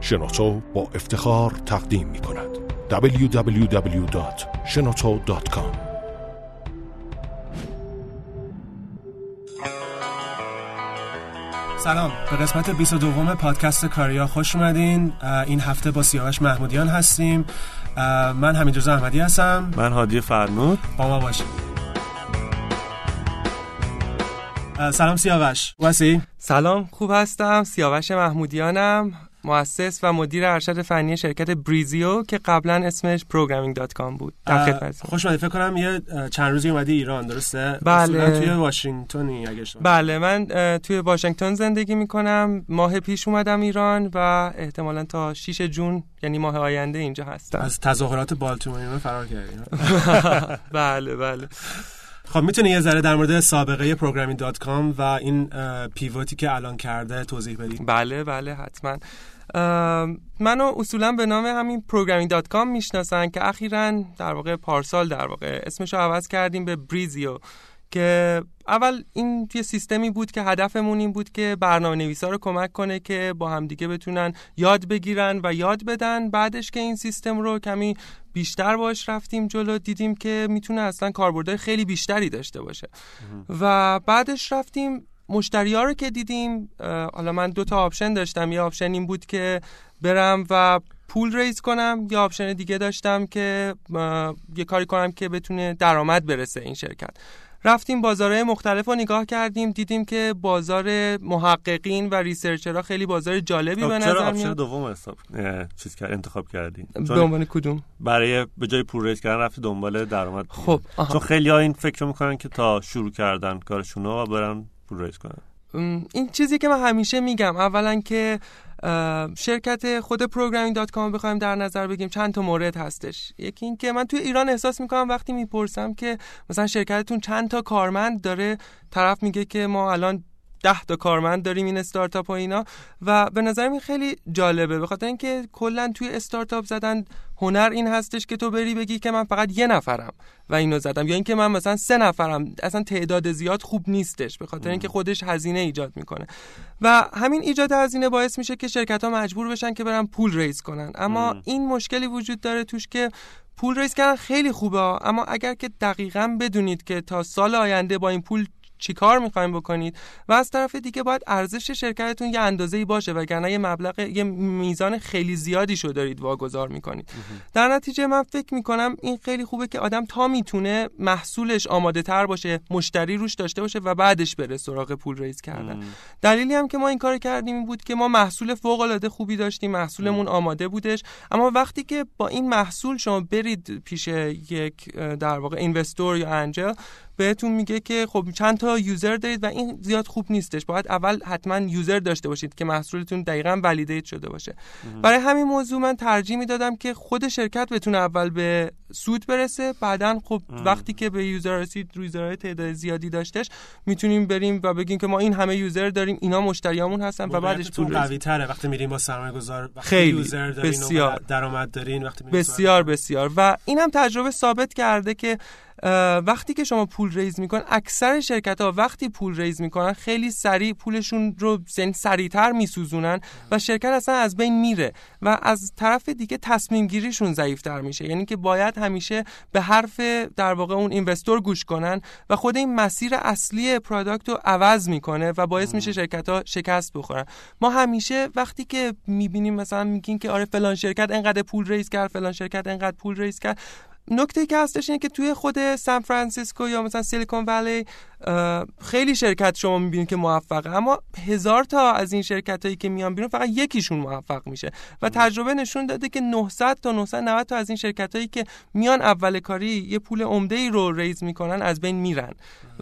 شنوتو با افتخار تقدیم می کند. www.shenoto.com سلام. به قسمت 22 پادکست کاریا خوش اومدین. این هفته با سیاوش محمودیان هستیم. من حمید احمدی هستم. من هادی فرنود. با ما باشیم سلام سیاوش. واسی سلام خوب هستم. سیاوش محمودیانم. مؤسس و مدیر ارشد فنی شرکت Breezio که قبلا اسمش Programming dot com بود. در خدمت خوش فکر کنم یه چند روزی اومدی ایران درسته؟ بله. توی واشنگتنی اگه بله من توی واشنگتن زندگی می‌کنم. ماه پیش اومدم ایران و احتمالا تا 6 June یعنی ماه آینده اینجا هستم. از تظاهرات بالتیمور فرار کردی بله بله. خب می‌تونی یه ذره در مورد سابقه Programming و این pivot ی که الان کرده توضیح بدی. بله بله حتما. منو اصولا به نام همین Programming dot com می‌شناسن که اخیرا در واقع پارسال در واقع اسمش رو عوض کردیم به Breezio که اول این یه سیستمی بود که هدفمون این بود که برنامه نویسا رو کمک کنه که با همدیگه بتونن یاد بگیرن و یاد بدن بعدش که این سیستم رو کمی بیشتر باش رفتیم جلو دیدیم که می‌تونه اصلا کاربردهای خیلی بیشتری داشته باشه. و بعدش رفتیم مشتری ها رو که دیدیم حالا من دو تا option داشتم. یه option این بود که برم و پول raise کنم. یا option دیگه داشتم که یه کاری کنم که بتونه درآمد برسه این شرکت. رفتیم بازارهای مختلف رو نگاه کردیم دیدیم که بازار محققین و researcher ها خیلی بازار جالبی به نظر میاد. دوم حساب چیز کرد انتخاب کردین به عنوان کدوم؟ برای به جای پول raise کردن رفتی دنبال درآمد. خب چون خیلی ها این فکر می‌کنن که تا شروع کردن کارشون و برن پول raise کنن. این چیزی که من همیشه میگم اولا که شرکت خود Programming dot com بخوایم در نظر بگیم چند تا مورد هستش. یکی این که من توی ایران احساس می‌کنم وقتی می‌پرسم که مثلا شرکتتون چند تا کارمند داره طرف میگه که ما الان ده تا کارمند داریم این استارتاپ و اینا و به نظر این خیلی جالبه. به خاطر اینکه کلا توی استارتاپ زدن هنر این هستش که تو بری بگی که من فقط یه نفرم و اینو زدم یا اینکه من مثلا سه نفرم. اصلا تعداد زیاد خوب نیستش. به خاطر اینکه خودش هزینه ایجاد می‌کنه. و همین ایجاد هزینه باعث میشه که شرکت ها مجبور بشن که برن پول ریز کنن. اما این مشکلی وجود داره توش که پول ریز کردن خیلی خوبه اما اگر که دقیقا بدونید که تا سال آینده با این پول چیکار می‌خوایم بکنید؟ و از طرف دیگه باید ارزش شرکتتون یه اندازه‌ای باشه وگرنه یه مبلغ یه میزان خیلی زیادی شو دارید واگذار می‌کنید. در نتیجه من فکر می‌کنم این خیلی خوبه که آدم تا می‌تونه محصولش آماده تر باشه مشتری روش داشته باشه و بعدش بره سراغ پول ریز کردن. دلیلی هم که ما این کار کردیم این بود که ما محصول فوق العاده خوبی داشتیم محصولمون آماده بودش. اما وقتی که با این محصول شما برید پیش یک در واقع اینوستور یا انجل بهتون میگه که خب چند تا user دارید و این زیاد خوب نیستش. باید اول حتما user داشته باشید که محصولتون دقیقا validate شده باشه. برای همین موضوع من ترجیح می‌دادم که خود شرکت بتونه اول به سود برسه بعدا خب وقتی که به user رسید user های تعداد زیادی داشتش می‌تونیم بریم و بگیم که ما این همه user داریم اینا مشتریامون هستن و بعدش پول قوی تره وقتی میریم با سرمایه گذار خیلی. user دارین بسیار. درآمد دارین وقتی بسیار بسیار. و اینم تجربه ثابت کرده که وقتی که شما پول raise میکن اکثر شرکت ها وقتی پول raise می‌کنن خیلی سریع پولشون رو یعنی سریعتر میسوزونن و شرکت اصلا از بین میره و از طرف دیگه تصمیم گیریشون ضعیفتر میشه. یعنی که باید همیشه به حرف در واقع اون investor گوش کنن و خود این مسیر اصلی product رو عوض می‌کنه و باعث میشه شرکت ها شکست بخورن. ما همیشه وقتی که می‌بینیم مثلا میگیم که آره فلان شرکت انقدر پول raise کرد فلان شرکت انقدر پول raise کرد نکته که هستش اینه که توی خود سان فرانسیسکو یا مثلا سیلیکون ولی خیلی شرکت شما می‌بینید که موفقه اما هزار تا از این شرکت هایی که میان بیرون فقط یکیشون موفق میشه و تجربه نشون داده که 900 تا 990 تا از این شرکت هایی که میان اول کاری یه پول عمده ای رو raise می‌کنن از بین میرن.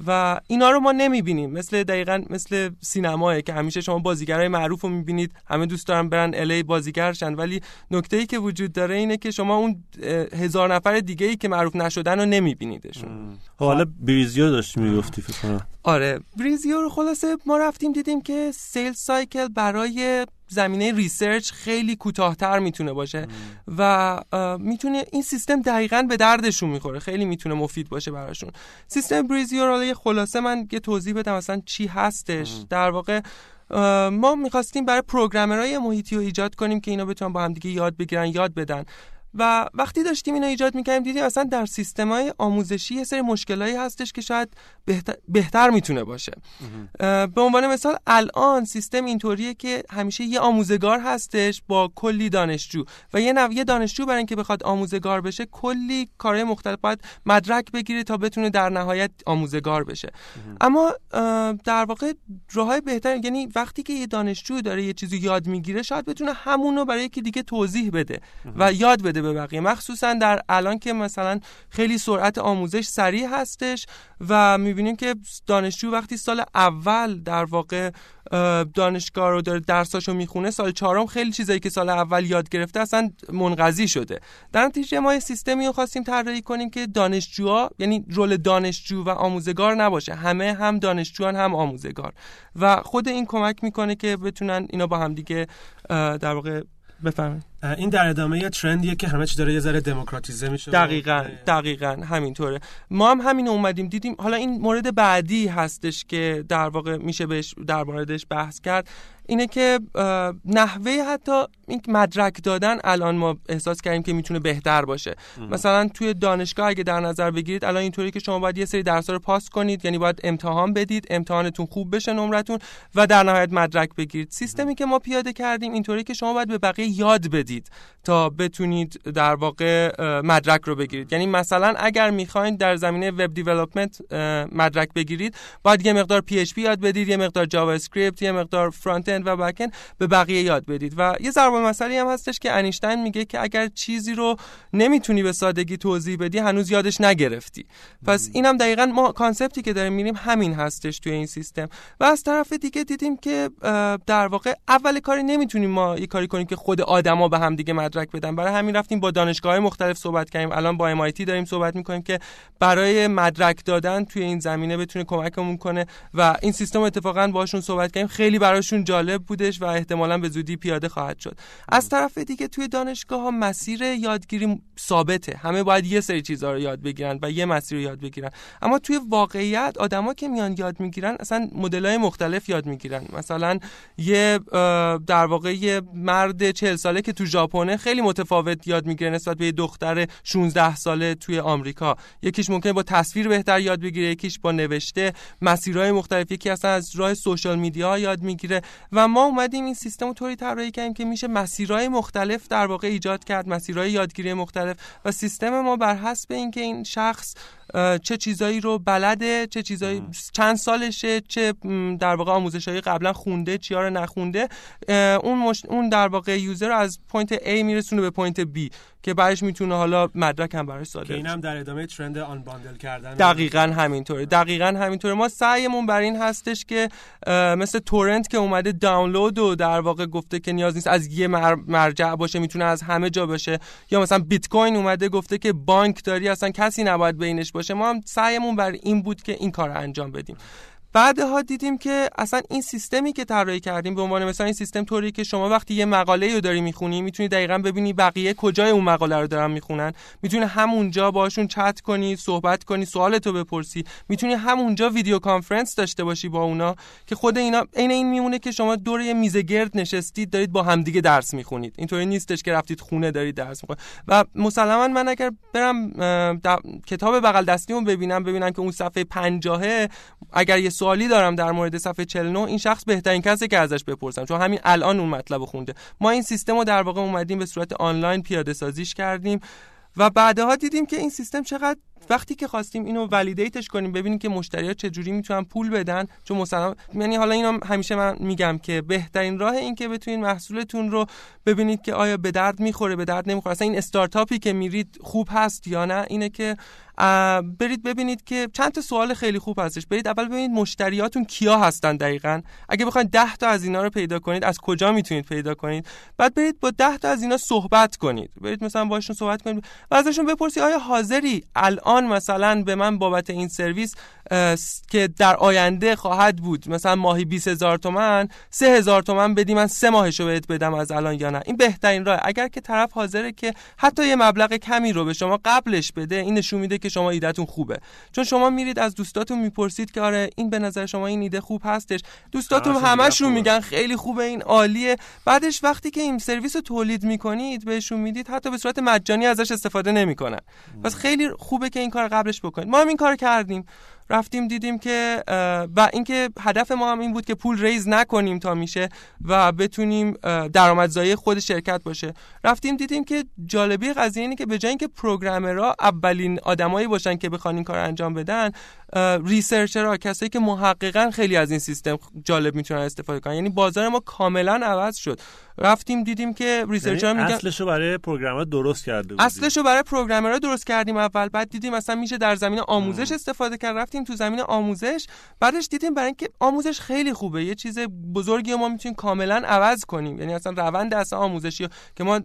و اینا رو ما نمی‌بینیم. مثل دقیقا مثل سینماه که همیشه شما بازیگرای معروف رو می‌بینید همه دوست دارن برن LA بازیگر شن ولی نکته ای که وجود داره اینه که شما اون هزار نفر دیگه ای که معروف نشدن رو نمیبینیدشون. حالا Breezio داشت می‌گفتی فکر کنم. آره Breezio رو خلاصه ما رفتیم دیدیم که sale cycle برای زمینه research خیلی کوتاهتر می‌تونه باشه و می‌تونه این سیستم دقیقا به دردشون می‌خوره. خیلی می‌تونه مفید باشه براشون. سیستم بریزیو رو یه خلاصه من یه توضیح بدم اصلا چی هستش. در واقع ما می‌خواستیم برای پروگرامرهای محیطی رو ایجاد کنیم که اینا بتونن با همدیگه یاد بگیرن یاد بدن. و وقتی داشتیم اینو ایجاد می‌کردیم دیدیم اصلا در سیستم های آموزشی یه سری مشکلایی هستش که شاید بهتر, بهتر می‌تونه باشه. به عنوان مثال الان سیستم اینطوریه که همیشه یه آموزگار هستش با کلی دانشجو و یه نوع دانشجو برای اینکه بخواد آموزگار بشه کلی کارهای مختلف باید مدرک بگیره تا بتونه در نهایت آموزگار بشه. اما در واقع راههای بهتر یعنی وقتی که یه دانشجو داره یه چیزی یاد می‌گیره شاید بتونه همونو برای یکی دیگه توضیح بده و یاد بده به بقیه. مخصوصا در الان که مثلا خیلی سرعت آموزش سریع هستش و می‌بینیم که دانشجو وقتی سال اول در واقع دانشگاه رو داره درساشو می‌خونه سال چهارم خیلی چیزایی که سال اول یاد گرفته اصلا منقضی شده. در نتیجه ما یه سیستمی رو خواستیم طراحی کنیم که دانشجوها یعنی رول دانشجو و آموزگار نباشه. همه هم دانشجوان هم آموزگار. و خود این کمک می‌کنه که بتونن اینا با هم دیگه در واقع بفهمید این در ادامه یه ترندیه که همه چی داره یه ذره دموکراتیزه میشه دقیقا دقیقا همینطوره. ما هم همین اومدیم دیدیم. حالا این مورد بعدی هستش که در واقع میشه بهش در موردش بحث کرد. اینه که نحوه حتی این مدرک دادن الان ما احساس کردیم که می‌تونه بهتر باشه. مثلا توی دانشگاه اگه در نظر بگیرید الان اینطوری که شما باید یه سری درس رو پاس کنید یعنی باید امتحان بدید امتحانتون خوب بشه نمرتون و در نهایت مدرک بگیرید. سیستمی که ما پیاده کردیم اینطوری که شما باید به بقیه یاد بدید. تا بتونید در واقع مدرک رو بگیرید. یعنی مثلا اگر می‌خواین در زمینه وب دیولپمنت مدرک بگیرید باید یه مقدار PHP یاد بدید یه مقدار JavaScript یه مقدار front و back end به بقیه یاد بدید. و یه ضرب المثله هم هستش که انیشتین میگه که اگر چیزی رو نمی‌تونی به سادگی توضیح بدی هنوز یادش نگرفتی. پس اینم دقیقا ما concept ی که داریم میریم همین هستش توی این سیستم. و از طرف دیگه دیدیم که در واقع اول کاری نمی‌تونیم ما یه کاری کنیم که خود آدما به هم دیگه مدرک بدن. برای همین رفتیم با دانشگاه مختلف صحبت کردیم. الان با MIT داریم صحبت می‌کنیم که برای مدرک دادن توی این زمینه بتونه کمکمون کنه و این سیستم اتفاقا باشون صحبت کردیم. خیلی براشون جالب بودش و احتمالا به زودی پیاده خواهد شد. از طرف دیگه توی دانشگاه ها مسیر یادگیری ثابته. همه باید یه سری چیزها رو یاد بگیرن و یه مسیر رو یاد بگیرن. اما توی واقعیت آدما که میان یاد می‌گیرن اصلا های مختلف یاد می‌گیرن. مثلا یه در واقع یه مرد 40 ساله که تو ژاپن خیلی متفاوت یاد می‌گیره نسبت به دختر 16 ساله توی آمریکا. یکیش ممکنه با تصویر بهتر یاد بگیره یکیش با نوشته. مسیرهای مختلف یکی اصلا از راه social media یاد می‌گیره. و ما اومدیم این سیستم رو طوری طراحی کردیم که میشه مسیرهای مختلف در واقع ایجاد کرد مسیرهای یادگیری مختلف. و سیستم ما بر حسب اینکه این شخص چه چیزایی رو بلده چه چیزایی چند سالشه چه در واقع آموزشایی قبلا خونده چیا رو نخونده. اون مش... اون در واقع user رو از point A میرسونه به point B. که بعدش می‌تونه حالا مدرک هم براش صادر اینم در ادامه ترند آن باندل کردن دقیقا همینطوره. دقیقا همینطوره. ما سعیمون بر این هستش که مثل تورنت که اومده دانلود و در واقع گفته که نیاز نیست از یه مرجع باشه می‌تونه از همه جا باشه. یا مثلا بیت کوین اومده گفته که بانک داری اصلا کسی نباید بینش باشه. ما هم سعیمون بر این بود که این کار رو انجام بدیم. بعدها دیدیم که اصلا این سیستمی که طراحی کردیم به عنوان مثلا این سیستم طوری که شما وقتی یه مقاله رو داری می‌خونی می‌تونی دقیقا ببینی بقیه کجای اون مقاله رو دارن می‌خونن. می‌تونی همونجا باشون چت کنی صحبت کنی سوالتو بپرسی. می‌تونی همونجا ویدیو کانفرنس داشته باشی با اونا که خود اینا عین این میمونه که شما دور یه میز گرد نشستید دارید با همدیگه درس می‌خونید. اینطوری نیستش که رفتید خونه دارید درس می‌خونید. و مسلما من اگر برم کتاب بغل دستیمو ببینم ببینم که اون صفحه 50 اگر یه سوالی دارم در مورد صفحه 49 این شخص بهترین کسی که ازش بپرسم. چون همین الان اون مطلب خونده. ما این سیستم رو در واقع اومدیم به صورت آنلاین پیاده سازیش کردیم و بعدها دیدیم که این سیستم چقدر وقتی که خواستیم اینو ولیدیتش کنیم ببینیم که مشتری‌ها چجوری می‌تونن پول بدن چون مثلا یعنی حالا اینو همیشه من میگم که بهترین راه این که بتونین محصولتون رو ببینید که آیا به درد می‌خوره به درد نمی‌خوره. اصلا این استارتاپی که میرید خوب هست یا نه؟ اینه که برید ببینید که چند تا سوال خیلی خوب هستش. برید اول ببینید مشتریاتون کیا هستن دقیقا. اگه بخواید 10 تا از اینا رو پیدا کنید از کجا می‌تونید پیدا کنید؟ بعد برید با 10 تا از اینا صحبت کنید. برید مثلا باشون صحبت کنید. و ازشون بپرسید آیا حاضری الان الان مثلا به من بابت این سرویس که در آینده خواهد بود. مثلا ماهی 20 هزار تومن 3 هزار تومن بدی من سه ماهشو بهت بدم از الان یا نه. این بهترین راه. اگر که طرف حاضره که حتی یه مبلغ کمی رو به شما قبلش بده این نشون میده که شما ایدهتون خوبه. چون شما میرید از دوستاتون می‌پرسید که آره این به نظر شما این ایده خوب هستش؟ دوستاتون همشون میگن خیلی خوبه این عالیه. بعدش وقتی که این سرویس رو تولید می‌کنید بهشون می‌دید حتی به صورت مجانی ازش استفاده نمی‌کنن. پس خیلی خوبه که این کار قبلش بکنید. ما هم این کار کردیم. رفتیم دیدیم که و اینکه هدف ما هم این بود که پول ریز نکنیم تا میشه و بتونیم درآمدزایی خود شرکت باشه. رفتیم دیدیم که جالبی قضیه اینه که به جای اینکه پروگرامرها اولین آدمایی باشن که بخوان این کار انجام بدن researcher ها کسایی که محققا خیلی از این سیستم جالب می‌تونن استفاده کنن. یعنی بازار ما کاملا عوض شد. رفتیم دیدیم که researcher ها یعنی میگن اصلشو برای programmer درست کرده بودیم. اصلشو برای programmer ها درست کردیم اول بعد دیدیم مثلا میشه در زمین آموزش استفاده کرد. رفتیم تو زمین آموزش. بعدش دیدیم برای اینکه آموزش خیلی خوبه. یه چیز بزرگی ما می‌تونیم کاملا عوض کنیم. یعنی اصلا روند اصلا آموزشی که ما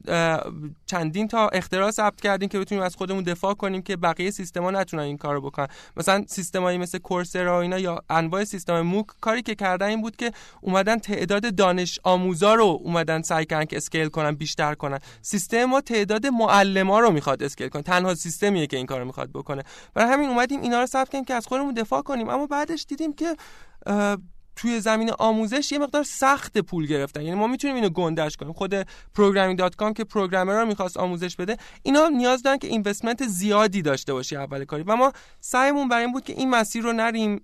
چندین تا اختراع ثبت کردیم که بتونیم از خودمون دفاع کنیم که بقیه سیستما نتونن این کارو بکنن. مثلا سیستمایی مثل Coursera و اینا یا انواع سیستم MOOC کاری که کردن این بود که اومدن تعداد دانش آموزا رو اومدن سعی کردن که scale کنن بیشتر کنن. سیستم ما تعداد معلما رو می‌خواد scale کنه. تنها سیستمیه که این کارو می‌خواد بکنه. برای همین اومدیم اینا رو ثبت کردیم که از خودمون دفاع کنیم. اما بعدش دیدیم که توی زمین آموزش یه مقدار سخت پول گرفتن. یعنی ما می‌تونیم اینو گندش کنیم. خود programming.com که programmer رو می‌خواست آموزش بده اینا نیاز دارن که investment زیادی داشته باشی اول کاری. و ما سعیمون برای این بود که این مسیر رو نریم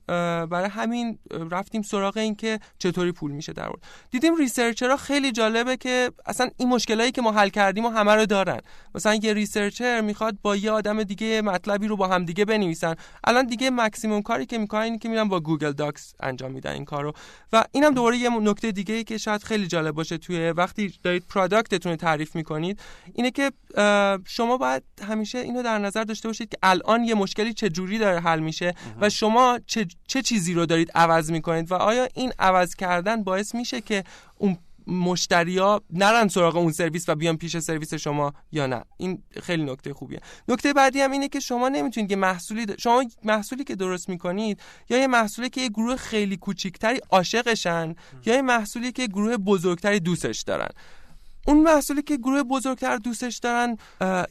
برای همین رفتیم سراغ این که چطوری پول میشه درآورد دیدیم researcher ها خیلی جالبه که اصلا این مشکلایی که ما حل کردیم و همه رو دارن. مثلا یه researcher می‌خواد با یه آدم دیگه مطلبی رو با هم دیگه بنویسن. الان دیگه مکسیموم کاری که می‌کنن که میرن با گوگل داکس انجام میدن این کارو و اینم دوباره یه نکته دیگه ای که شاید خیلی جالب باشه توی وقتی دارید product تون رو تعریف می‌کنید اینه که شما باید همیشه اینو در نظر داشته باشید که الان یه مشکلی چه جوری داره حل میشه و شما چه, چه چیزی رو دارید عوض می‌کنید و آیا این عوض کردن باعث میشه که اون مشتریا نرن سراغ اون سرویس و بیان پیش سرویس شما یا نه. این خیلی نکته خوبیه. نکته بعدی هم اینه که شما نمی‌تونید که محصولی شما محصولی که درست می‌کنید یا یه محصولی که یه گروه خیلی کوچیکتری عاشقشن یا یه محصولی که گروه بزرگتری دوستش دارن. اون محصولی که گروه بزرگتر دوستش دارن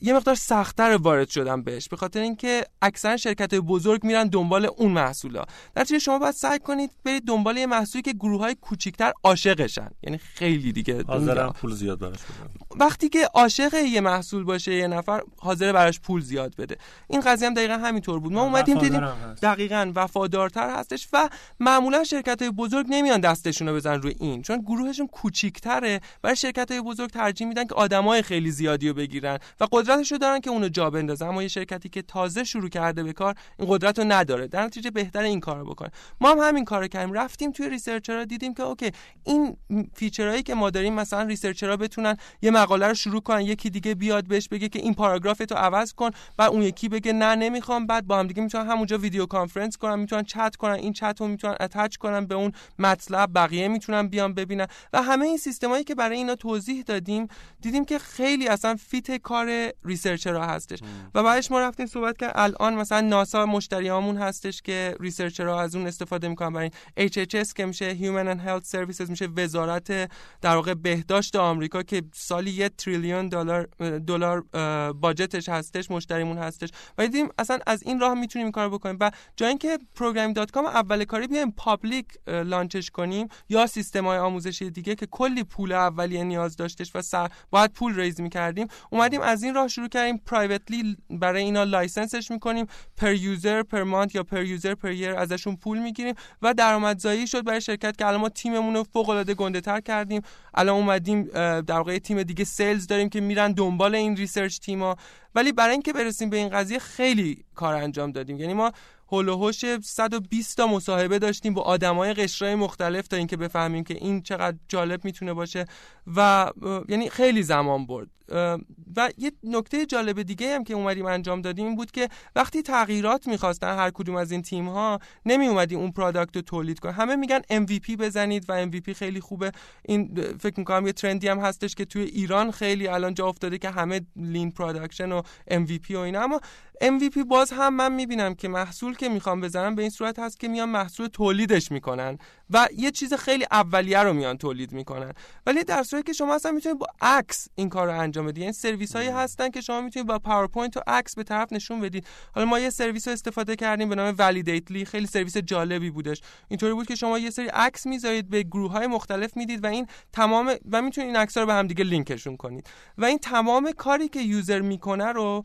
یه مقدار سختتر وارد شدن بهش. به خاطر اینکه اکثر شرکت های بزرگ میرن دنبال اون محصولا. در شما باید سعی کنید برید دنبال یه محصولی که گروه های کوچیکتر عاشقشن. یعنی خیلی دیگه حاضرن پول زیاد براش بدن. وقتی که عاشق یه محصول باشه یه نفر حاضر براش پول زیاد بده. این قضیه هم دقیقا همینطور بود. ما اومدیم دیدیم دقیقا وفادارتر هستش و معمولا شرکت های بزرگ نمیان دستشون رو بذارن روی این. چون گروهشون کوچیکتره برای شرکت های بزرگ ترجیح میدن که آدمای خیلی زیادی رو بگیرن و قدرتش رو دارن که اونو جا بندازن. اما یه شرکتی که تازه شروع کرده به کار این قدرت رو نداره. در نتیجه بهتر این کارو بکنه. ما هم همین کارو کردیم. رفتیم توی researcher ها دیدیم که okay این feature هایی که ما داریم مثلا researcher ها بتونن یه مقاله رو شروع کنن یکی دیگه بیاد بهش بگه که این پاراگراف تو عوض کن بعد اون یکی بگه نه نمی‌خوام. بعد با هم دیگه می‌تونن همونجا video conference کنن می‌تونن چت کنن این چت رو می‌تونن attach کنن به اون مطلب بقیه می‌تونن بیان ببینن. و همه این سیستمایی که برای اینا توضیح دادیم دیدیم که خیلی اصلا fit کار researcher ها هستش. و بعدش ما رفتیم صحبت کرد الان مثلا ناسا مشتریامون هستش که researcher ها از اون استفاده می‌کنن. برای HHS که میشه Human and Health Services میشه وزارت در واقع بهداشت آمریکا که سالی یه تریلیون دلار دلار budget ش هستش مشتریمون هستش. و دیدیم اصلا از این راه می‌تونیم این کارو بکنیم. و جای اینکه programming.com اول کاری بیایم public launch ش کنیم یا سیستم های آموزشی دیگه که کلی پول اولیه نیاز داشتش و سر باید پول ریز می‌کردیم. اومدیم از این راه شروع کردیم privately برای اینا license ش می‌کنیم. per user per month یا per user per year ازشون پول می‌گیریم و درآمدزایی شد برای شرکت که الان ما تیممون رو فوق العاده گنده تر کردیم. الان اومدیم در واقع تیم دیگه sales داریم که میرن دنبال این research team ا ولی برای اینکه برسیم به این قضیه خیلی کار انجام دادیم. یعنی ما هول و 120 تا مصاحبه داشتیم با آدمای قشرهای مختلف تا اینکه بفهمیم که این چقدر جالب می‌تونه باشه و یعنی خیلی زمان برد. و یه نکته جالب دیگه هم که اومدیم انجام دادیم این بود که وقتی تغییرات می‌خواستن هر کدوم از این تیم ها نمی اومدیم اون product رو تولید کنیم همه میگن MVP بزنید و MVP خیلی خوبه. این فکر می‌کنم یه trend ی هم هستش که توی ایران خیلی الان جا افتاده که همه lean production و MVP و اینا. اما MVP باز هم من می‌بینم که محصول که می‌خوام بزنم به این صورت هست که میان محصول تولیدش می‌کنن. و یه چیز خیلی اولیه رو میان تولید می‌کنن. ولی در صورتی که شما اصلا می‌تونید با عکس این کار رو انجام بدید. یعنی سرویس هایی هستن که شما می‌تونید با پاورپوینت و عکس به طرف نشون بدید. حالا ما یه سرویس رو استفاده کردیم به نام Validately خیلی سرویس جالبی بودش. اینطوری بود که شما یه سری عکس می‌ذارید به گروه های مختلف می‌دید و این تمام و می‌تونید این عکس رو به هم دیگه لینکشون کنید. و این تمام کاری که user می‌کنه رو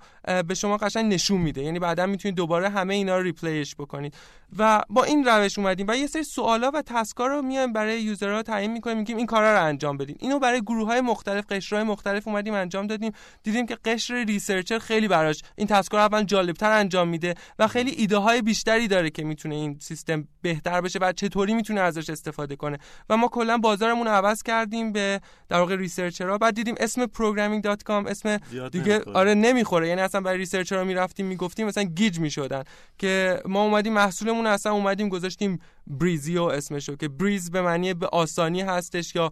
به شما قشنگ نشون میده. یعنی بعدا می‌تونید دوباره همه اینا رو replay ش بکنید. و با این روش اومدیم و یه سری سوالا و task ا رو میایم برای user ها تعیین می‌کنیم میگیم این کارا رو انجام بدین. اینو برای گروه های مختلف قشرهای مختلف اومدیم انجام دادیم. دیدیم که قشر researcher خیلی براش این task ا رو اول جالبتر انجام میده و خیلی ایده های بیشتری داره که می‌تونه این سیستم بهتر بشه و چطوری می‌تونه ازش استفاده کنه. و ما کلا بازارمون رو عوض کردیم به در واقع researcher ها. بعد دیدیم اسم programming.com اسم دیگه نمی‌خوره. آره نمی‌خوره. یعنی اصلا برای researcher ها می‌رفتیم می‌گفتیم مثلا گیج می‌شدن که ما اومدیم محصولمون اصلا اومدیم گذاشتیم Breezio اسمشو که breeze به معنی به آسانی هستش یا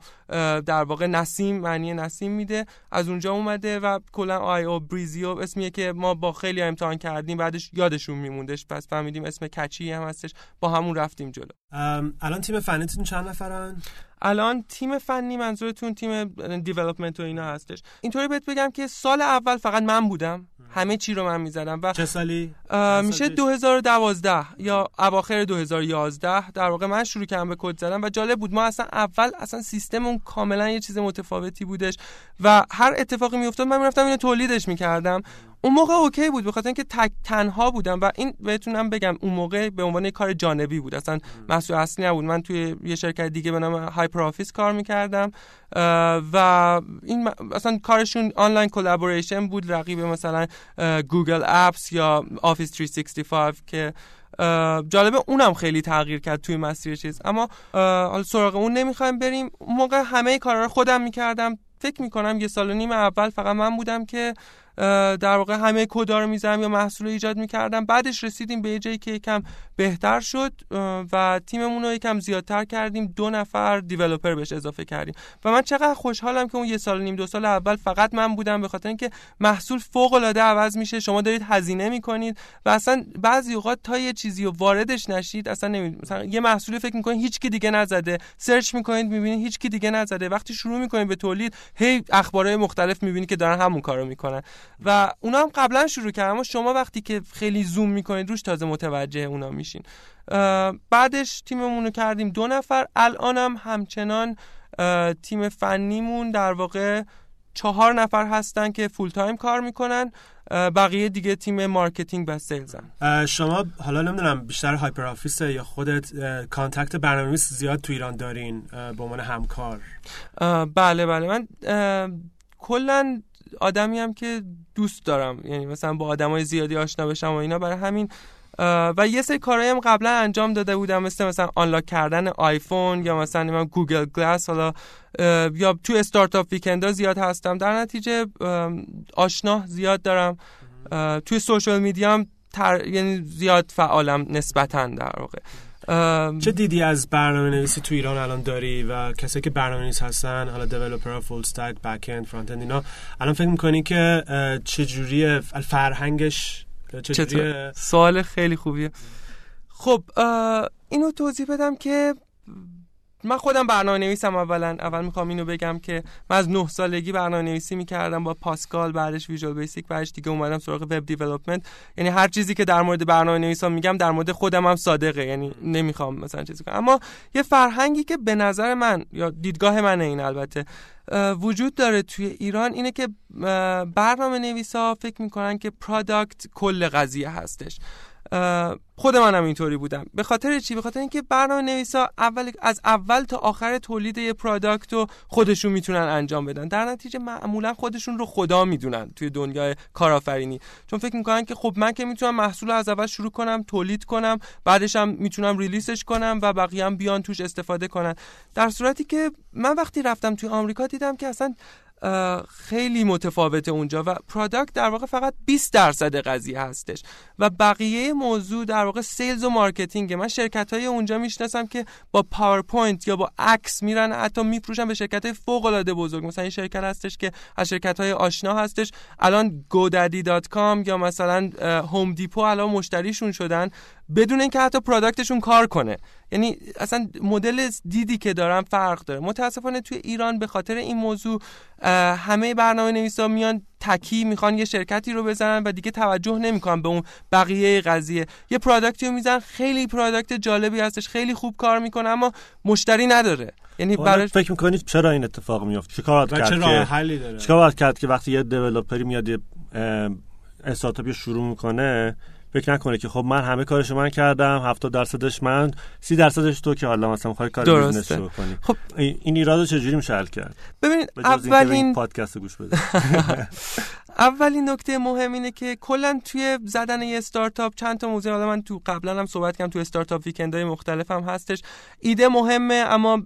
در واقع نسیم معنی نسیم میده. از اونجا اومده و کلا آی او Breezio اسمیه که ما با خیلی امتحان کردیم بعدش یادشون میموندش. پس فهمیدیم اسم catchy هم هستش. با همون رفتیم جلو. الان تیم فنیتون چند نفرن؟ الان تیم فنی منظورتون تیم دیولپمنت و اینا هستش. اینطوری بهت بگم که سال اول فقط من بودم. همه چی رو من می‌زدم و چه سالی؟ میشه 2012 یا اواخر 2011 در واقع من شروع کردم به کد زدن و جالب بود. ما اصلا اول اصلا سیستممون کاملا یه چیز متفاوتی بودش و هر اتفاقی میافتاد من می‌رفتم اینو تولیدش می‌کردم. اون موقع okay بود بخاطر اینکه تک تنها بودم و این بهتونم بگم اون موقع به عنوان کار جانبی بود. اصلا محصول اصلی نبود. من توی یه شرکت دیگه به نام HyperOffice کار می‌کردم و این اصلا کارشون online collaboration بود. رقیب مثلا Google Apps یا Office 365 که جالبه اونم خیلی تغییر کرد توی مسیر چیز. اما حالا سراغ اون نمی‌خوایم بریم. اون موقع همه کارا رو خودم می‌کردم. فکر می‌کنم یه سال و نیم اول فقط من بودم که در واقع همه کدا رو می‌زنم یا محصول رو ایجاد می‌کردم. بعدش رسیدیم به جایی که یکم بهتر شد و تیممون رو یکم زیادتر کردیم. دو نفر دیولپر بهش اضافه کردیم. و من چقدر خوشحالم که اون یه سال نیم دو سال اول فقط من بودم به خاطر اینکه محصول فوق العاده عوض میشه. شما دارید هزینه می‌کنید و اصلا بعضی اوقات تا یه چیزی رو واردش نشید اصلا نمی... مثلا یه محصولی فکر می‌کنید هیچ کی دیگه نزده. سرچ می‌کنید می‌بینید هیچ کی دیگه نزده. وقتی شروع می‌کنید به تولید هی اخبارهای مختلف می‌بینید که دارن همون کارو می‌کنن. و اونا هم قبلا شروع کردن اما شما وقتی که خیلی زوم می‌کنید روش تازه متوجه اونا میشین. بعدش تیممون رو کردیم دو نفر. الانم همچنان تیم فنیمون در واقع چهار نفر هستن که full time کار می‌کنن. بقیه دیگه تیم marketing و sales ن. شما حالا نمی‌دونم بیشتر HyperOffice یا خودت contact برنامه‌نویس زیاد تو ایران دارین به عنوان همکار. بله بله. من کلا آدمی هم که دوست دارم. یعنی مثلا با آدمای زیادی آشنا بشم و اینا برای همین و یه سری کارهایی هم قبلا انجام داده بودم مثل مثلا unlock کردن آیفون یا مثلا من Google Glass حالا یا تو startup weekend ا زیاد هستم. در نتیجه آشنا زیاد دارم. توی social media هم تر... یعنی زیاد فعالم نسبتا در واقع. چه دیدی از برنامه نویسی تو ایران الان داری و کسایی که برنامه نویس هستن حالا developer full stack back end front end اینا؟ الان فکر می‌کنی که چجوری فرهنگش؟ چطوری سوال خیلی خوبیه. خب اینو توضیح بدم که من خودم برنامه نویسم اولا. اول می‌خوام اینو بگم که من از نه سالگی برنامه نویسی می‌کردم با پاسکال بعدش Visual Basic بعدش دیگه اومدم سراغ web development یعنی هر چیزی که در مورد برنامه نویسا میگم در مورد خودم هم صادقه یعنی نمی‌خوام مثلا چیزی کنم. اما یه فرهنگی که به نظر من یا دیدگاه منه این البته وجود داره توی ایران اینه که برنامه نویسا فکر می‌کنن که product کل قضیه هستش. خود منم اینطوری بودم. به خاطر چی؟ به خاطر اینکه برنامه نویسا اول از اول تا آخر تولید یه product رو خودشون می‌تونن انجام بدن. در نتیجه معمولا خودشون رو خدا می‌دونن توی دنیای کارآفرینی. چون فکر می‌کنن که خب من که می‌تونم محصول از اول شروع کنم تولید کنم بعدش هم می‌تونم release ش کنم و بقیه هم بیان توش استفاده کنن. در صورتی که من وقتی رفتم توی آمریکا دیدم که اصلا خیلی متفاوته اونجا و product در واقع فقط 20 درصد قضیه هستش و بقیه موضوع در واقع sales و marketing من شرکت های اونجا می‌شناسم که با PowerPoint یا با عکس میرن حتی میفروشن به شرکت های فوق العاده بزرگ. مثلا این شرکت هستش که از شرکت های آشنا هستش. الان godaddy.com یا مثلا Home Depot الان مشتریشون شدن. بدون اینکه حتی product شون کار کنه. یعنی اصلا مدل دیدی که دارم فرق داره. متاسفانه توی ایران به خاطر این موضوع همه برنامه نویسا میان تکی می‌خوان یه شرکتی رو بزنن و دیگه توجه نمی‌کنن به اون بقیه قضیه. یه product ی رو می‌زنن خیلی product جالبی هستش خیلی خوب کار می‌کنه اما مشتری نداره. یعنی برای فکر می‌کنید چرا این اتفاق میفته چیکار کرد چه حلی داره؟ چیکار کرد که وقتی یه developer ی میاد یه استارتاپی شروع می‌کنه فکر نکنه که خب من همه کارشو من کردم 70 درصدش من 30 درصدش تو که حالا مثلا می‌خوای کار business رو کنی خب این ایرادو چجوری میشه حل کرد؟ ببینید اولین پادکست گوش بده. اولین نکته مهم اینه که کلا توی زدن یه استارتاپ چند تا موضوع حالا من تو قبلا هم صحبت کردم تو Startup Weekend های مختلف هم هستش. ایده مهمه اما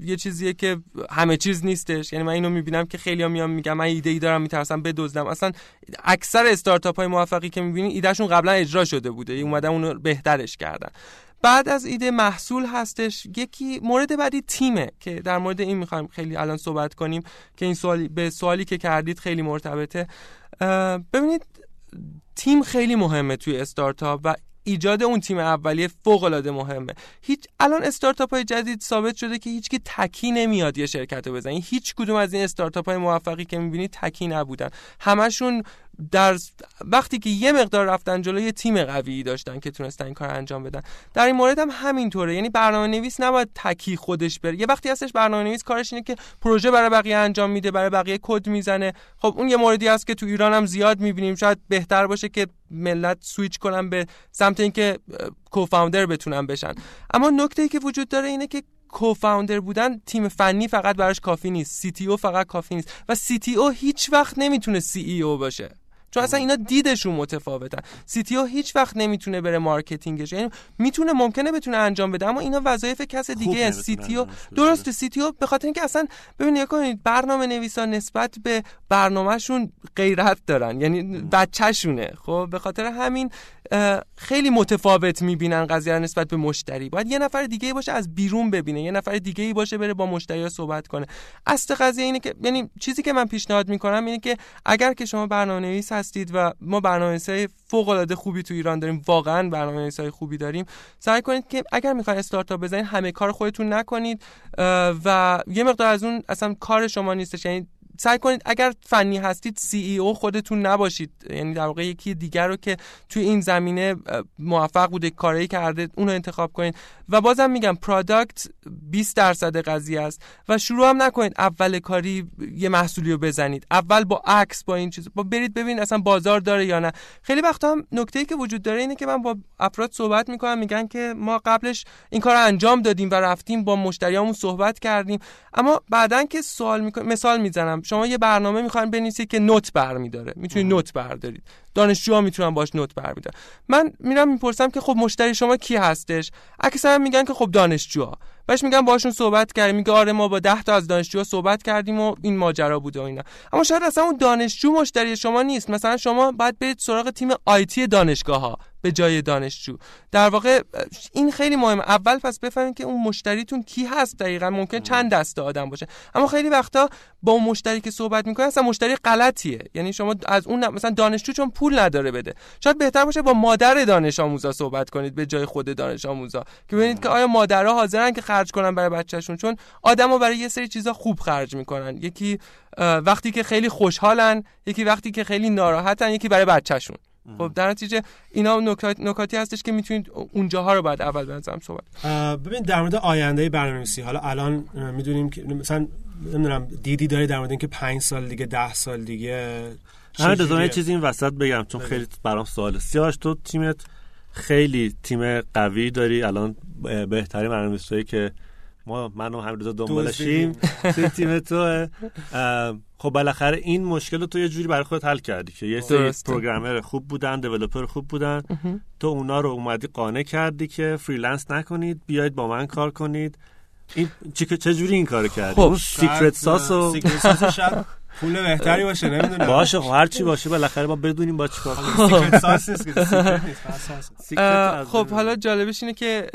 یه چیزیه که همه چیز نیستش. یعنی من اینو می‌بینم که خیلی میام میگم من ایده ای دارم میترسم بدزدم. اصلا اکثر استارتاپ های موفقی که می‌بینی ایدهشون قبلا اجرا شده بوده. اومدن اونو بهترش کردن. بعد از ایده محصول هستش. یکی مورد بعدی تیمه که در مورد این می‌خوایم خیلی الان صحبت کنیم که این سوالی به سوالی که کردید خیلی مرتبطه. ببینید تیم خیلی مهمه توی استارتاپ و ایجاد اون تیم اولیه فوق العاده مهمه. هیچ الان استارتاپ های جدید ثابت شده که هیچ کی تکی نمیاد یه شرکت رو بزنه هیچ کدوم از این استارتاپ های موفقی که می‌بینید تکی نبودن. همشون در وقتی که یه مقدار رفتن جلو یه تیم قوی داشتن که تونستن این کار انجام بدن. در این مورد هم همینطوره. یعنی برنامه نویس نباید تکی خودش بره. یه وقتی هستش برنامه نویس کارش اینه که پروژه برای بقیه انجام میده برای بقیه کد می‌زنه. خب اون یه موردی هست که تو ایران هم زیاد می‌بینیم. شاید بهتر باشه که ملت سویچ کنن به سمت اینکه co-founder بتونن بشن. اما نکته ای که وجود داره اینه که کوفاوندر بودن تیم فنی فقط براش کافی نیست. CTO فقط کافی نیست. و CTO هیچ وقت نمی‌تونه CEO باشه. چون اصلا اینا دیدشون متفاوتن. CTO هیچ وقت نمی‌تونه بره marketing ش. یعنی می‌تونه ممکنه بتونه انجام بده اما اینا وظایف کس دیگه CTO درست CTO به خاطر اینکه اصلا ببینید کنید برنامه نویسا نسبت به برنامهشون غیرت دارن. یعنی بچهشونه. خب به خاطر همین خیلی متفاوت می‌بینن قضیه نسبت به مشتری. باید یه نفر دیگه باشه از بیرون ببینه یه نفر دیگه ای باشه بره با مشتری صحبت کنه. اصل قضیه اینه که یعنی چیزی که من پیشنهاد می‌کنم اینه که اگر که شما برنامه‌نویس هستید و ما برنامه‌نویسای فوق العاده خوبی تو ایران داریم. واقعا برنامه‌نویسای خوبی داریم. سعی کنید که اگر می‌خواین استارتاپ بزنید همه کار خودتون نکنید و یه مقدار از اون اصلا کار شما نیستش. یعنی سعی کنید اگر فنی هستید CEO خودتون نباشید. یعنی در واقع یکی دیگر رو که توی این زمینه موفق بوده کاری کرده اون رو انتخاب کنید. و بازم میگم product 20 درصد قضیه است. و شروع هم نکنید اول کاری یه محصولی رو بزنید. اول با عکس با این چیز. با برید ببینید اصلا بازار داره یا نه. خیلی وقتا هم نکته که وجود داره اینه که من با افراد صحبت می‌کنم میگن که ما قبلش این کار رو انجام دادیم و رفتیم با مشتریامون صحبت کردیم. اما بعدا که سوال می‌کنم مثال می‌زنم. شما یه برنامه می‌خواین بنویسید که نوت برمیداره می‌تونید نوت بردارید. دانشجوها می‌تونن باش نوت برمیدارن من میرم می‌پرسم که خب مشتری شما کی هستش؟ اکثرا میگن که خب دانشجوها. بهش میگم باشون صحبت کردیم. میگه آره ما با 10 تا از دانشجوها صحبت کردیم و این ماجرا بوده و اینا. اما شاید اصلا اون دانشجو مشتری شما نیست. مثلا شما باید برید سراغ تیم آیتی دانشگاه ها به جای دانشجو. در واقع این خیلی مهمه. اول پس بفهمید که اون مشتریتون کی هست دقیقا. ممکن چند دسته آدم باشه. اما خیلی وقتا با اون مشتری که صحبت می‌کنه اصلا مشتری غلطیه. یعنی شما از اون مثلا دانشجو چون پول نداره بده. شاید بهتر باشه با مادر دانش آموزا صحبت کنید به جای خود دانش آموزا. که ببینید که آیا مادرها حاضرن که خرج کنن برای بچهشون؟ چون آدما برای یه سری چیزا خوب خرج می‌کنن. یکی وقتی که خیلی خوشحالن یکی وقتی که خیلی ناراحتن یکی برای بچهشون. خب در نتیجه اینا نکات نکاتی هستش که می‌تونید اونجاها رو بعد اول بنظرم صحبت ببین در مورد آینده برنامه‌نویسی حالا الان می‌دونیم که مثلا نمی‌دونم دیدی داری در مورد اینکه 5 سال دیگه 10 سال دیگه همین یه چیزی این وسط بگم چون خیلی برام سوال سیاوش تو تیمت خیلی تیم قوی داری الان بهترین برنامه‌نویسایی که ما منو همین روزا دنبالشیم. توی تیم تو خب بالاخره این مشکل رو تو یه جوری برای خودت حل کردی که یه سری programmer خوب بودن developer خوب بودن. تو اونا رو اومدی قانع کردی که freelance نکنید بیاید با من کار کنید. این چه چه جوری این کارو کردی؟ خب secret sauce و پول بهتری باشه نمی‌دونم. باشه خب هر چی باشه بالاخره ما بدونیم با چیکار کنیم. فقط sauce. secret خب از- حالا جالبش اینه که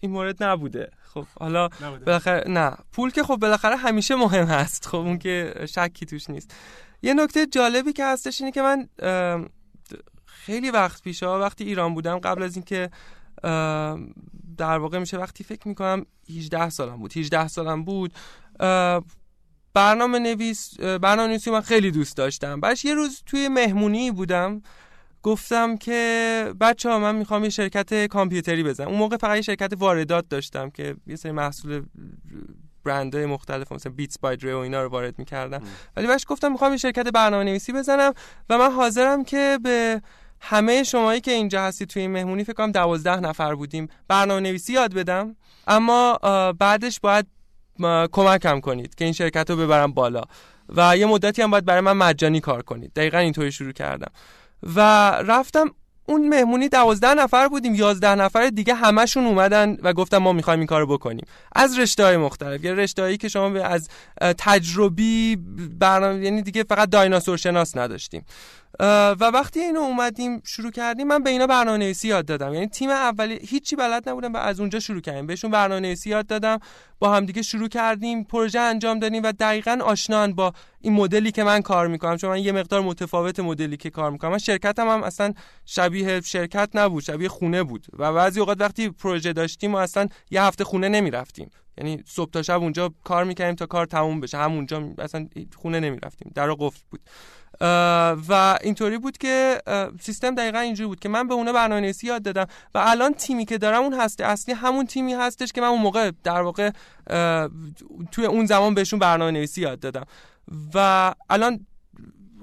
این مورد نبوده. خب حالا. بالاخره نه. پول که خب بالاخره همیشه مهم هست. خب اون که شکی توش نیست. یه نکته جالبی که هستش اینه که من خیلی وقت پیش ها وقتی ایران بودم قبل از اینکه در واقع میشه وقتی فکر می‌کنم 18 سالم بود. 18 سالم بود برنامه نویس برنامه نویسی من خیلی دوست داشتم. بعدش یه روز توی مهمونی بودم. گفتم که بچه ها من می‌خوام یه شرکت کامپیوتری بزنم. اون موقع فقط یه شرکت واردات داشتم که یه سری محصول برندهای مختلف مثلا بیتس بای و اینا رو وارد می‌کردم. ولی بهش گفتم می‌خوام یه شرکت برنامه نویسی بزنم و من حاضرم که به همه شمایی که اینجا هستید توی این مهمونی فکر کنم دوازده نفر بودیم برنامه نویسی یاد بدم. اما بعدش باید کمکم کنید که این شرکت رو ببرم بالا. و یه مدتی هم باید برای من مجانی کار کنید. دقیقا اینطوری شروع کردم. و رفتم اون مهمونی دوازده نفر بودیم یازده نفر دیگه همشون اومدن و گفتم ما می‌خوایم این کارو بکنیم. از رشته های مختلف یه رشته هایی که شما از تجربی برنامه یعنی دیگه فقط دایناسور شناس نداشتیم. و وقتی اینو اومدیم شروع کردیم من به اینا برنامه نویسی یاد دادم. یعنی تیم اولی هیچی بلد نبودم و از اونجا شروع کردیم. بهشون برنامه نویسی یاد دادم با همدیگه شروع کردیم پروژه انجام دادیم و دقیقا آشنان با این مدلی که من کار می‌کنم. چون من یه مقدار متفاوت مدلی که کار می‌کنم. من شرکتم هم اصلا شبیه شرکت نبود شبیه خونه بود. و بعضی اوقات وقتی پروژه داشتیم و اصلا یه هفته خونه نمی‌رفتیم. یعنی صبح تا شب اونجا کار می‌کردیم تا کار تموم بشه. همونجا اصلا خونه نمی‌رفتیم. در قفل بود. و اینطوری بود که سیستم دقیقا اینجوری بود که من به اونا برنامه نویسی یاد دادم و الان تیمی که دارم اون هسته اصلی همون تیمی هستش که من اون موقع در واقع توی اون زمان بهشون برنامه نویسی یاد دادم. و الان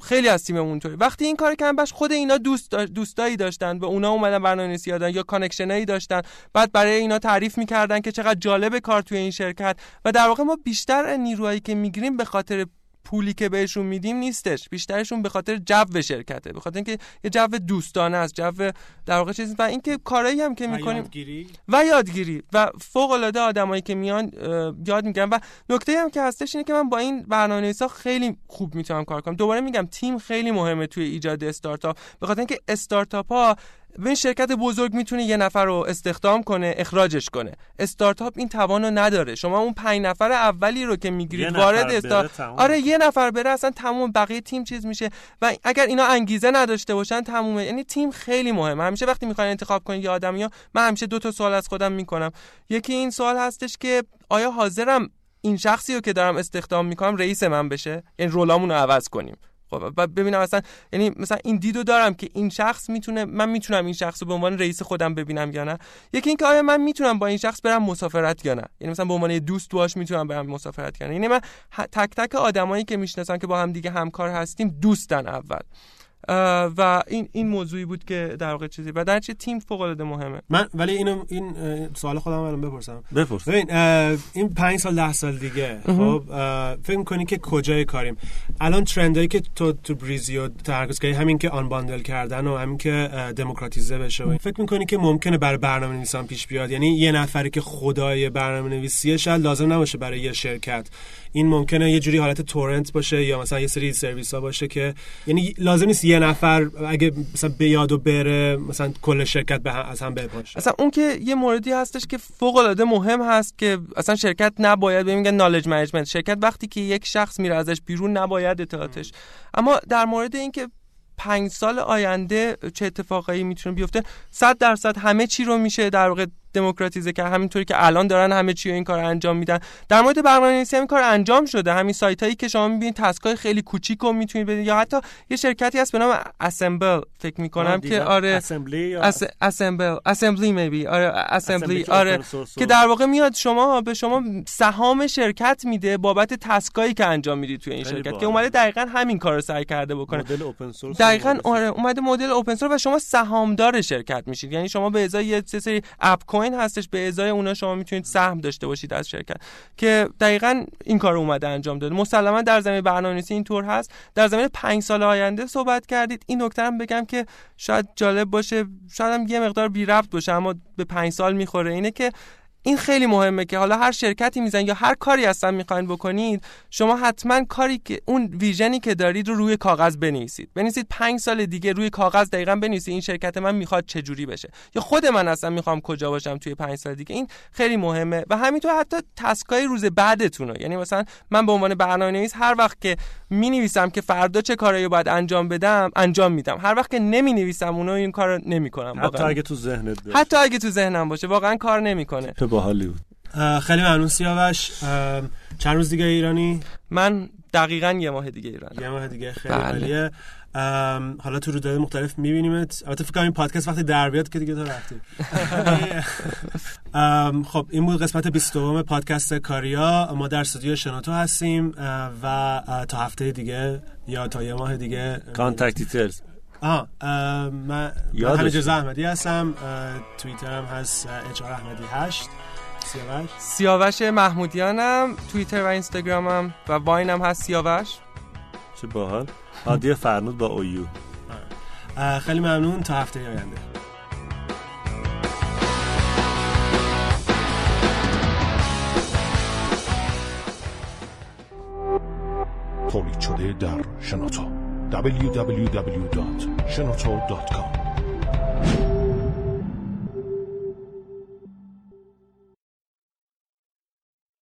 خیلی از تیم اونطوری. وقتی این کار کردن بش خود اینا دوست دوستایی داشتن به اونا اومدن برنامه نویسی دادن یا کانکشنایی داشتن بعد برای اینا تعریف می‌کردن که چقدر جالب کار توی این شرکت و در واقع ما بیشتر نیروهایی که می‌گیریم به خاطر پولی که بهشون میدیم نیستش. بیشترشون به خاطر جو شرکته. به خاطر اینکه یه جو دوستانه است جو در واقع چیز و اینکه کارایی هم که و می‌کنیم یادگیری؟ و یادگیری. و فوق العاده آدمایی که میان یاد می‌گیرن. و نکته هم که هستش اینه که من با این برنامه‌نویسا خیلی خوب می‌تونم کار کنم. دوباره میگم تیم خیلی مهمه توی ایجاد استارتاپ. به خاطر اینکه استارتاپ ها به این شرکت بزرگ می‌تونه یه نفر رو استخدام کنه اخراجش کنه. استارتاپ این توان رو نداره. شما اون پنج نفر اولی رو که می‌گیرید وارد استار. آره یه نفر بره اصلا تموم بقیه تیم چیز میشه. و اگر اینا انگیزه نداشته باشن تمومه. یعنی تیم خیلی مهمه. همیشه وقتی می‌خواین انتخاب کنید یه آدمی ها من همیشه دو تا سوال از خودم می‌کنم. یکی این سوال هستش که آیا حاضرم این شخصی رو که دارم استخدام می‌کنم رئیس من بشه؟ یعنی رولامون رو عوض کنیم. خب بعد ببینم اصلا یعنی مثلا این دیدو دارم که این شخص می‌تونه من می‌تونم این شخص رو به عنوان رئیس خودم ببینم یا نه. یکی اینکه آیا من می‌تونم با این شخص برم مسافرت یا نه. یعنی مثلا به عنوان دوست باش می‌تونم برم مسافرت یا نه. یعنی من تک تک آدمایی که می‌شناسم که با هم دیگه همکار هستیم دوستن اول. و این این موضوعی بود که در واقع چیزی و در چه تیم فوق العاده مهمه؟ من ولی اینو این سوال خودم الان بپرسم. بپرس. ببین این پنج سال ده سال دیگه خب فکر می‌کنی که کجای کاریم؟ الان trend ایی که تو تو Brizio تمرکز کردی همین که unbundle کردن و همین که democratize بشه و. فکر می‌کنی که ممکنه برای برنامه نویسان پیش بیاد؟ یعنی یه نفری که خدای برنامه نویسیه شاید لازم نباشه برای یه شرکت. این ممکنه یه جوری حالت torrent باشه یا مثلا یه سری سرویس ها باشه که یعنی لازم نیست یه نفر اگه مثلا بیاد و بره مثلا کل شرکت به هم- از هم بپاشه اصلا اون که یه موردی هستش که فوق العاده مهم هست که اصلا شرکت نباید به میگن knowledge management شرکت وقتی که یک شخص میره ازش بیرون نباید اطلاعاتش. اما در مورد اینکه پنج سال آینده چه اتفاقایی می‌تونه بیفته صد درصد همه چی رو میشه در واقع دموکراتیزه که همینطوری که الان دارن همه چی این کار انجام میدن. در مورد برنامه‌نویسی هم این کار انجام شده. همین سایت هایی که شما می‌بینید تسکای خیلی کوچیک رو می‌تونید بدید. یا حتی یه شرکتی هست به نام اسمبل فکر می‌کنم که آره اسمبلی یا اس اسمبل اسمبلی میبی آره اسمبلی که آره که در واقع میاد شما به شما سهام شرکت میده بابت تسکایی که انجام می‌دید توی این شرکت. که اومده دقیقا همین کار رو سعی کرده بکنه. مدل اوپن سورس دقیقا آره اومده مدل اوپن سورس و شما سهامدار شرکت میشید. یعنی شما به ازای یه سری اپ کوین هستش به ازای اونا شما می‌تونید سهم داشته باشید از شرکت. که دقیقا این کار اومده انجام داده. مسلما در زمینه برنامه‌نویسی اینطور هست. در زمینه پنج سال آینده صحبت کردید. این نکته هم بگم که شاید جالب باشه. شاید هم یه مقدار بی ربط باشه اما به پنج سال می‌خوره. اینه که این خیلی مهمه که حالا هر شرکتی میزن یا هر کاری هستن می‌خواین بکنید شما حتما کاری که اون ویژنی که دارید رو روی کاغذ بنویسید. بنویسید پنج سال دیگه روی کاغذ دقیقا بنویسید این شرکت من می‌خواد چه جوری بشه. یا خود من اصلا می‌خوام کجا باشم توی پنج سال دیگه این خیلی مهمه. و همینطور حتی تسکای روز بعدتون یعنی مثلا من به عنوان برنامه‌نویس هر وقت که می نویسم که فردا چه کارایی باید انجام بدم انجام میدم. هر وقت که نمی نویسم اونو این کارو نمی‌کنم حتی اگه تو ذهنت باشه. حتی اگه تو ذهنم باشه واقعا کار نمی‌کنه. باحالی بود. خیلی ممنون سیاوش. چند روز دیگه ایرانی؟ من دقیقا یه ماه دیگه ایران یه ماه دیگه خیلی بله. حالا تو روزهای مختلف میبینیمت. البته فکر کنم این پادکست وقتی در بیاد که دیگه تو رفتی. خب این بود قسمت 22 پادکست کاریا. ما در استودیو شنوتو هستیم و تا هفته دیگه یا تا یه ماه دیگه. contact details آه من همینجا احمدی هستم. توییترم هست اچار احمدی 8 سیاوش؟ سیاوش محمودیانم. توییتر و اینستاگرامم و واینم هست سیاوش. چه باحال. عادی فرنود با اویو. خیلی ممنون. تا هفته آینده. تولید شده در شنوتو. www.shinoto.com.